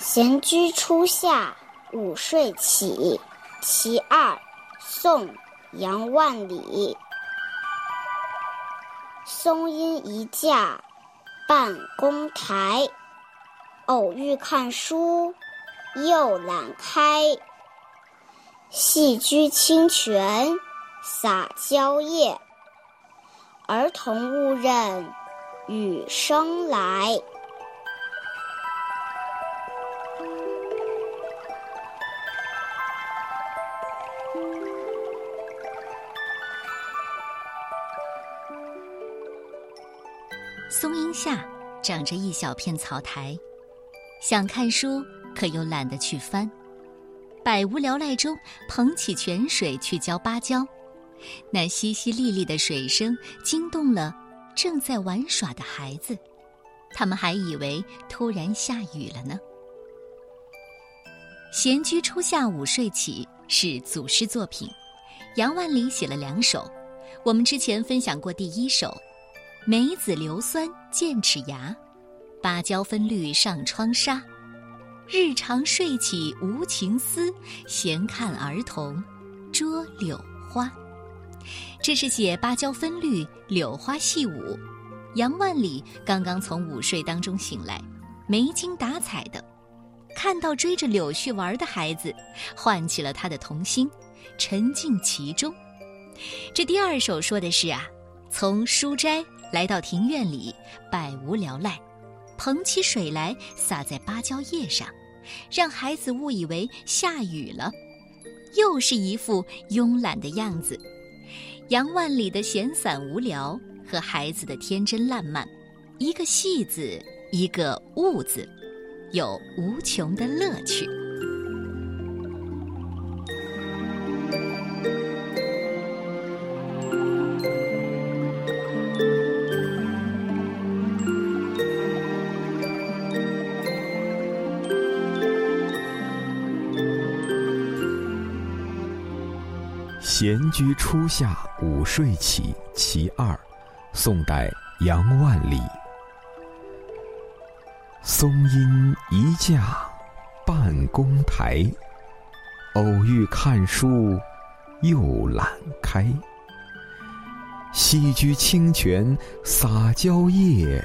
闲居初夏，午睡起。其二，宋·杨万里。松阴一架半公台，偶遇看书又懒开。戏居清泉洒蕉叶，儿童误认雨声来。松荫下长着一小片草台，想看书可又懒得去翻，百无聊赖中捧起泉水去浇芭蕉，那淅淅沥沥的水声惊动了正在玩耍的孩子，他们还以为突然下雨了呢。闲居初夏午睡起是祖诗作品，杨万里写了两首，我们之前分享过第一首。梅子硫酸剑齿牙，芭蕉分绿上窗纱。日长睡起无情思，闲看儿童捉柳花。这是写芭蕉分绿，柳花戏舞。杨万里刚刚从午睡当中醒来，没精打采的，看到追着柳絮玩的孩子，唤起了他的童心，沉浸其中。这第二首说的是啊，从书斋。来到庭院里，百无聊赖，捧起水来洒在芭蕉叶上，让孩子误以为下雨了，又是一副慵懒的样子。杨万里的闲散无聊和孩子的天真烂漫，一个“戏”字，一个“悟”字，有无穷的乐趣。闲居初夏午睡起，其二，宋代杨万里。松阴一架半公台，偶遇看书又懒开。溪居清泉洒蕉叶，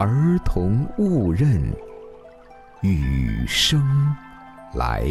儿童误认雨声来。